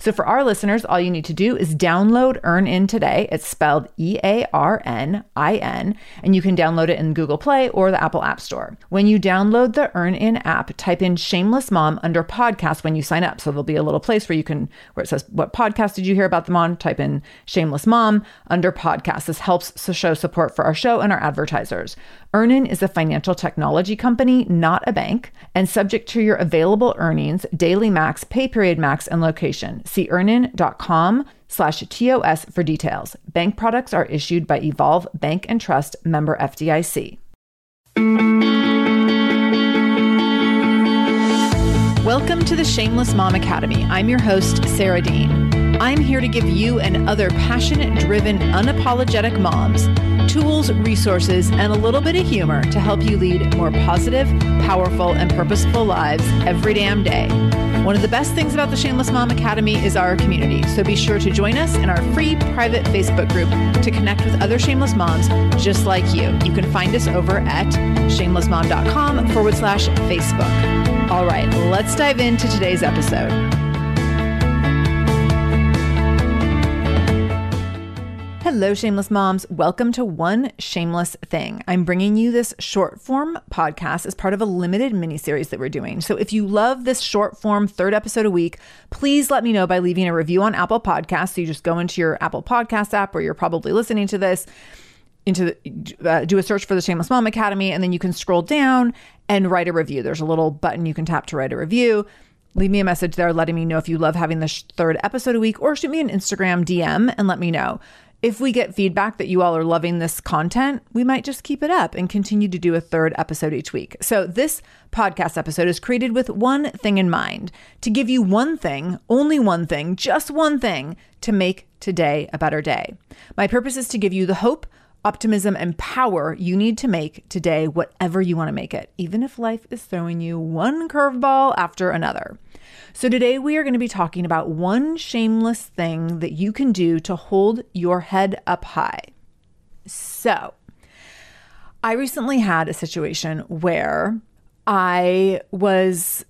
So for our listeners, all you need to do is download EarnIn today. It's spelled E A R N I N, and you can download it in Google Play or the Apple App Store. When you download the EarnIn app, type in Shameless Mom under podcast when you sign up. So there'll be a little place where you can where it says what podcast did you hear about them on? Type in Shameless Mom under podcast. This helps to show support for our show and our advertisers. EarnIn is a financial technology company, not a bank, and subject to your available earnings, daily max, pay period max, and location. See earnin.com slash TOS for details. Bank products are issued by Evolve Bank and Trust member FDIC. Welcome to the Shameless Mom Academy. I'm your host, Sarah Dean. I'm here to give you and other passionate, driven, unapologetic moms tools, resources, and a little bit of humor to help you lead more positive, powerful, and purposeful lives every damn day. One of the best things about the Shameless Mom Academy is our community, so be sure to join us in our free private Facebook group to connect with other shameless moms just like you. You can find us over at shamelessmom.com forward slash Facebook. All right, let's dive into today's episode. Hello, Shameless Moms. Welcome to One Shameless Thing. I'm bringing you this short form podcast as part of a limited mini series that we're doing. So, if you love this short form third episode a week, please let me know by leaving a review on Apple Podcasts. So, you just go into your Apple Podcast app where you're probably listening to this, into the, uh, do a search for the Shameless Mom Academy, and then you can scroll down and write a review. There's a little button you can tap to write a review leave me a message there letting me know if you love having this third episode a week or shoot me an Instagram DM and let me know. If we get feedback that you all are loving this content, we might just keep it up and continue to do a third episode each week. So, this podcast episode is created with one thing in mind to give you one thing, only one thing, just one thing to make today a better day. My purpose is to give you the hope, optimism, and power you need to make today whatever you want to make it, even if life is throwing you one curveball after another. So, today we are going to be talking about one shameless thing that you can do to hold your head up high. So, I recently had a situation where I was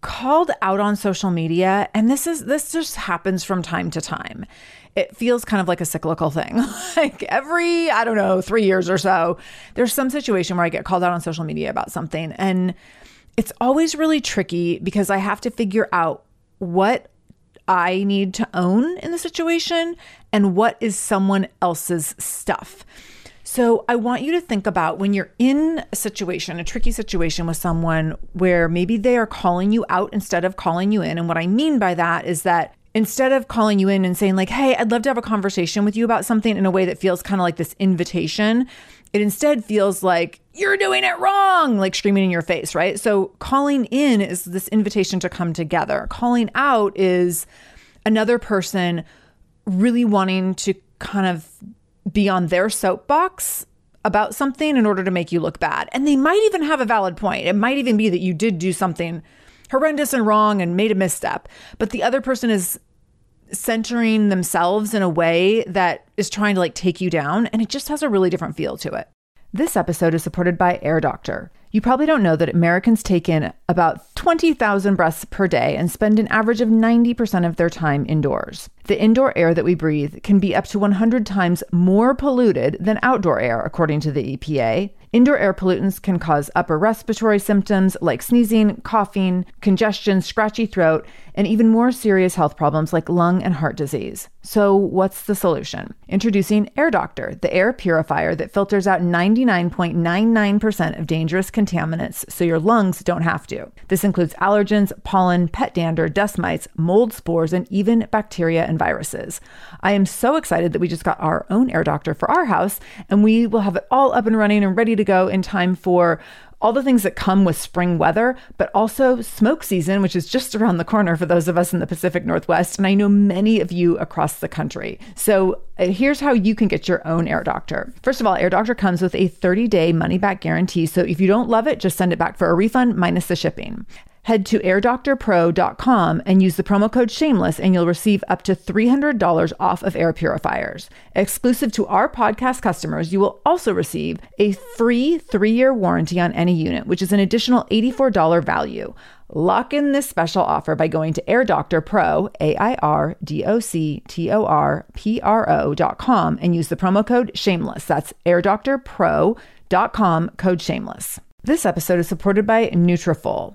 called out on social media and this is this just happens from time to time. It feels kind of like a cyclical thing. like every I don't know, 3 years or so, there's some situation where I get called out on social media about something and it's always really tricky because I have to figure out what I need to own in the situation and what is someone else's stuff. So I want you to think about when you're in a situation, a tricky situation with someone where maybe they are calling you out instead of calling you in. And what I mean by that is that instead of calling you in and saying, like, hey, I'd love to have a conversation with you about something in a way that feels kind of like this invitation, it instead feels like you're doing it wrong, like screaming in your face, right? So calling in is this invitation to come together. Calling out is another person really wanting to kind of be on their soapbox about something in order to make you look bad. And they might even have a valid point. It might even be that you did do something horrendous and wrong and made a misstep, but the other person is centering themselves in a way that is trying to like take you down and it just has a really different feel to it. This episode is supported by Air Doctor. You probably don't know that Americans take in about 20,000 breaths per day and spend an average of 90% of their time indoors. The indoor air that we breathe can be up to 100 times more polluted than outdoor air, according to the EPA. Indoor air pollutants can cause upper respiratory symptoms like sneezing, coughing, congestion, scratchy throat, and even more serious health problems like lung and heart disease. So, what's the solution? Introducing Air Doctor, the air purifier that filters out 99.99% of dangerous contaminants so your lungs don't have to. This includes allergens, pollen, pet dander, dust mites, mold spores, and even bacteria and viruses. I am so excited that we just got our own Air Doctor for our house, and we will have it all up and running and ready to go in time for all the things that come with spring weather, but also smoke season, which is just around the corner for those of us in the Pacific Northwest. And I know many of you across the country. So uh, here's how you can get your own Air Doctor. First of all, Air Doctor comes with a 30 day money back guarantee. So if you don't love it, just send it back for a refund minus the shipping head to airdoctorpro.com and use the promo code shameless and you'll receive up to $300 off of air purifiers. Exclusive to our podcast customers, you will also receive a free 3-year warranty on any unit, which is an additional $84 value. Lock in this special offer by going to Air Doctor Pro, A I R D O C T O R P R O.com and use the promo code shameless. That's airdoctorpro.com, code shameless. This episode is supported by Nutrafol.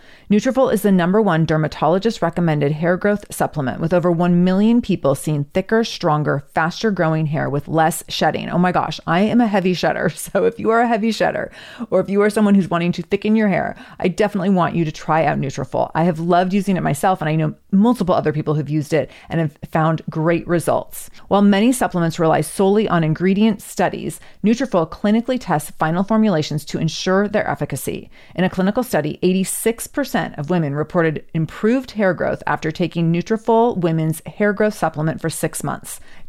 Nutrafol is the number one dermatologist recommended hair growth supplement with over 1 million people seeing thicker, stronger, faster growing hair with less shedding. Oh my gosh, I am a heavy shedder. So if you are a heavy shedder or if you are someone who's wanting to thicken your hair, I definitely want you to try out Nutrafol. I have loved using it myself and I know multiple other people who've used it and have found great results. While many supplements rely solely on ingredient studies, Nutrafol clinically tests final formulations to ensure their efficacy. In a clinical study, 86% percent of women reported improved hair growth after taking Nutrafol Women's Hair Growth Supplement for six months.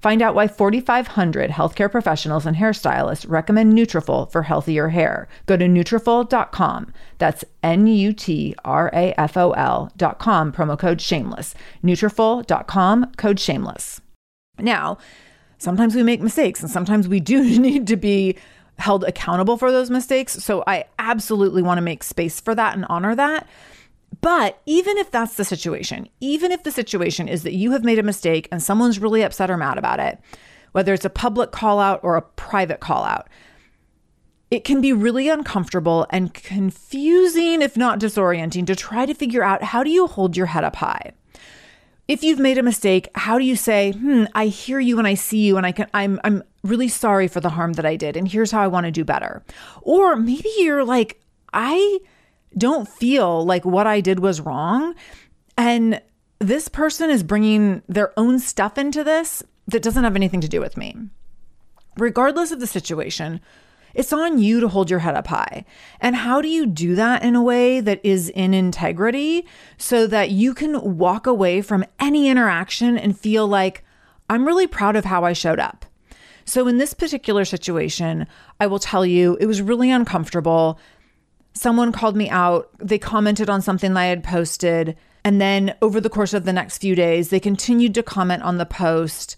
Find out why 4,500 healthcare professionals and hairstylists recommend Nutrafol for healthier hair. Go to Nutrafol.com. That's N-U-T-R-A-F-O-L.com, promo code SHAMELESS. Nutrafol.com, code SHAMELESS. Now, sometimes we make mistakes and sometimes we do need to be held accountable for those mistakes. So I absolutely want to make space for that and honor that. But even if that's the situation, even if the situation is that you have made a mistake and someone's really upset or mad about it, whether it's a public call out or a private call out, it can be really uncomfortable and confusing, if not disorienting, to try to figure out how do you hold your head up high. If you've made a mistake, how do you say, "Hmm, I hear you and I see you and I can I'm I'm really sorry for the harm that I did and here's how I want to do better." Or maybe you're like, "I don't feel like what I did was wrong. And this person is bringing their own stuff into this that doesn't have anything to do with me. Regardless of the situation, it's on you to hold your head up high. And how do you do that in a way that is in integrity so that you can walk away from any interaction and feel like, I'm really proud of how I showed up? So, in this particular situation, I will tell you it was really uncomfortable someone called me out. They commented on something I had posted. And then over the course of the next few days, they continued to comment on the post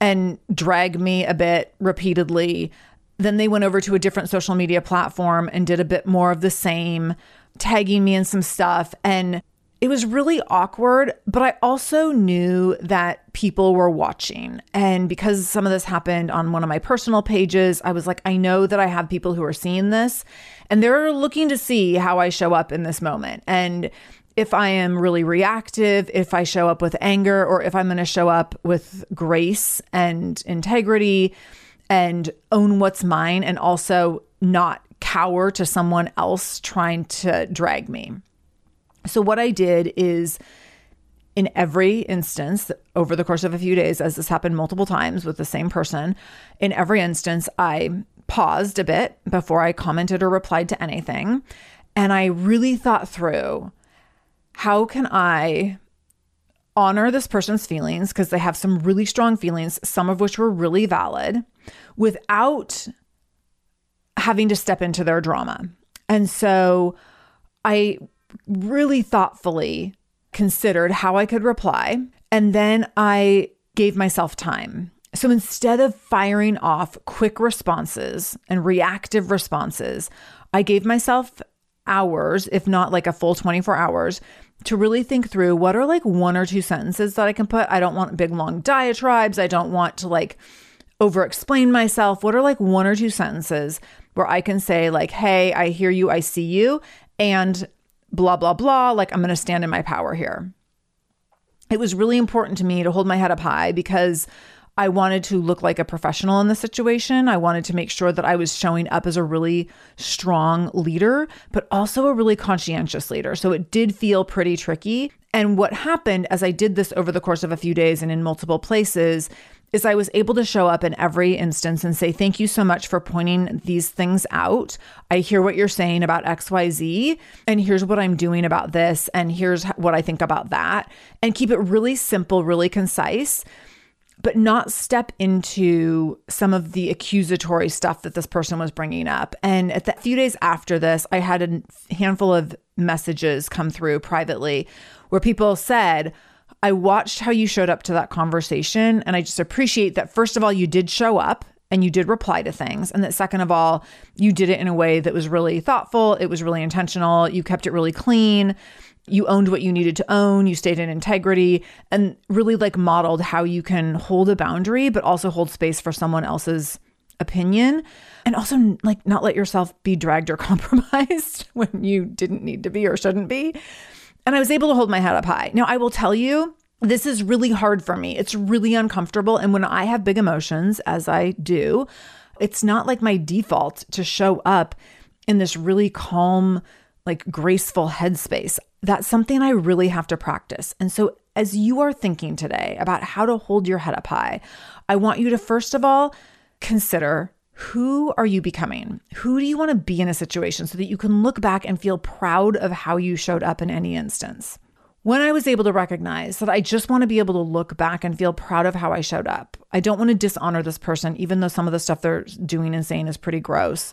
and drag me a bit repeatedly. Then they went over to a different social media platform and did a bit more of the same, tagging me in some stuff. And it was really awkward, but I also knew that people were watching. And because some of this happened on one of my personal pages, I was like, I know that I have people who are seeing this and they're looking to see how I show up in this moment. And if I am really reactive, if I show up with anger, or if I'm going to show up with grace and integrity and own what's mine and also not cower to someone else trying to drag me. So, what I did is in every instance over the course of a few days, as this happened multiple times with the same person, in every instance, I paused a bit before I commented or replied to anything. And I really thought through how can I honor this person's feelings because they have some really strong feelings, some of which were really valid, without having to step into their drama. And so I really thoughtfully considered how I could reply. And then I gave myself time. So instead of firing off quick responses and reactive responses, I gave myself hours, if not like a full 24 hours, to really think through what are like one or two sentences that I can put. I don't want big long diatribes. I don't want to like over explain myself. What are like one or two sentences where I can say, like, hey, I hear you, I see you, and blah, blah, blah. Like, I'm going to stand in my power here. It was really important to me to hold my head up high because I wanted to look like a professional in the situation. I wanted to make sure that I was showing up as a really strong leader, but also a really conscientious leader. So it did feel pretty tricky. And what happened as I did this over the course of a few days and in multiple places is I was able to show up in every instance and say, Thank you so much for pointing these things out. I hear what you're saying about XYZ, and here's what I'm doing about this, and here's what I think about that. And keep it really simple, really concise, but not step into some of the accusatory stuff that this person was bringing up. And the few days after this, I had a handful of messages come through privately where people said, I watched how you showed up to that conversation. And I just appreciate that, first of all, you did show up and you did reply to things. And that, second of all, you did it in a way that was really thoughtful. It was really intentional. You kept it really clean. You owned what you needed to own. You stayed in integrity and really like modeled how you can hold a boundary, but also hold space for someone else's opinion and also like not let yourself be dragged or compromised when you didn't need to be or shouldn't be. And I was able to hold my head up high. Now, I will tell you, this is really hard for me. It's really uncomfortable. And when I have big emotions, as I do, it's not like my default to show up in this really calm, like graceful headspace. That's something I really have to practice. And so, as you are thinking today about how to hold your head up high, I want you to first of all consider who are you becoming? Who do you want to be in a situation so that you can look back and feel proud of how you showed up in any instance? When I was able to recognize that I just want to be able to look back and feel proud of how I showed up, I don't want to dishonor this person, even though some of the stuff they're doing and saying is pretty gross.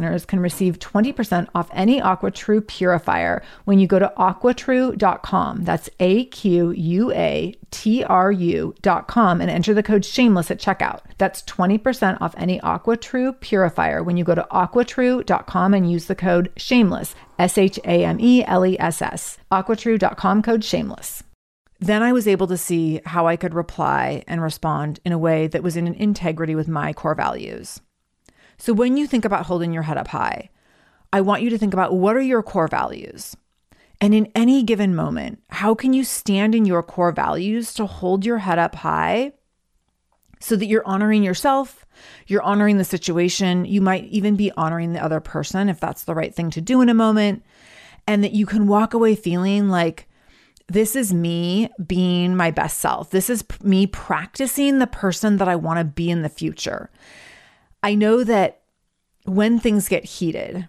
listeners can receive 20% off any AquaTru purifier when you go to aquatru.com. That's A Q U A T R U.com and enter the code shameless at checkout. That's 20% off any AquaTru purifier when you go to aquatru.com and use the code shameless, S H A M E L E S S. Aquatru.com code shameless. Then I was able to see how I could reply and respond in a way that was in integrity with my core values. So when you think about holding your head up high, I want you to think about what are your core values? And in any given moment, how can you stand in your core values to hold your head up high so that you're honoring yourself, you're honoring the situation, you might even be honoring the other person if that's the right thing to do in a moment, and that you can walk away feeling like this is me being my best self. This is me practicing the person that I want to be in the future. I know that when things get heated,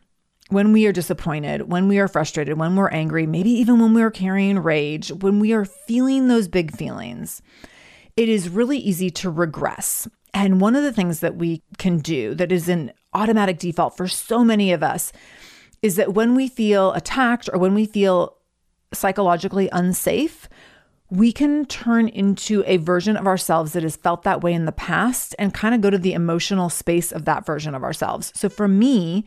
when we are disappointed, when we are frustrated, when we're angry, maybe even when we're carrying rage, when we are feeling those big feelings, it is really easy to regress. And one of the things that we can do that is an automatic default for so many of us is that when we feel attacked or when we feel psychologically unsafe, we can turn into a version of ourselves that has felt that way in the past and kind of go to the emotional space of that version of ourselves. So for me,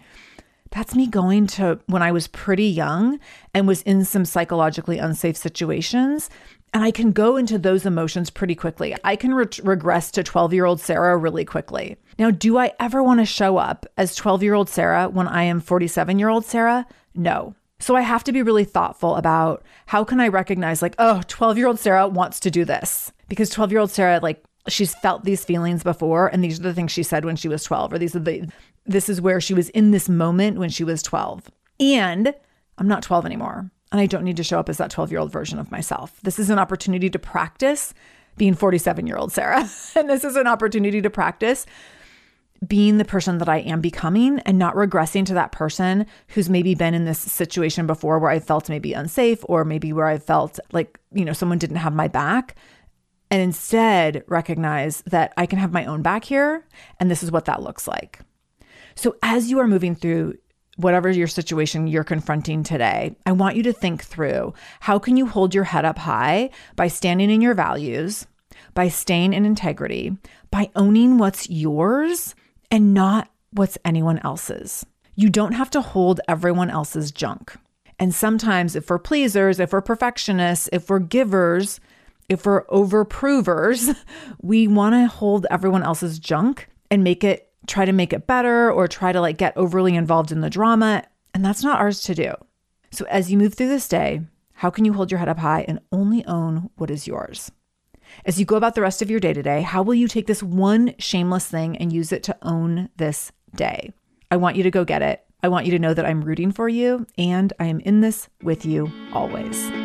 that's me going to when I was pretty young and was in some psychologically unsafe situations. And I can go into those emotions pretty quickly. I can re- regress to 12 year old Sarah really quickly. Now, do I ever want to show up as 12 year old Sarah when I am 47 year old Sarah? No. So I have to be really thoughtful about how can I recognize like, oh, 12-year-old Sarah wants to do this. Because 12-year-old Sarah like she's felt these feelings before and these are the things she said when she was 12 or these are the this is where she was in this moment when she was 12. And I'm not 12 anymore. And I don't need to show up as that 12 year old version of myself. This is an opportunity to practice being 47 year old Sarah. and this is an opportunity to practice being the person that I am becoming and not regressing to that person who's maybe been in this situation before where I felt maybe unsafe or maybe where I felt like, you know, someone didn't have my back. And instead recognize that I can have my own back here and this is what that looks like. So as you are moving through whatever your situation you're confronting today, I want you to think through how can you hold your head up high by standing in your values, by staying in integrity, by owning what's yours and not what's anyone else's. You don't have to hold everyone else's junk. And sometimes, if we're pleasers, if we're perfectionists, if we're givers, if we're overprovers, we want to hold everyone else's junk and make it, try to make it better or try to like get overly involved in the drama. And that's not ours to do. So, as you move through this day, how can you hold your head up high and only own what is yours? As you go about the rest of your day today, how will you take this one shameless thing and use it to own this day? I want you to go get it. I want you to know that I'm rooting for you and I am in this with you always.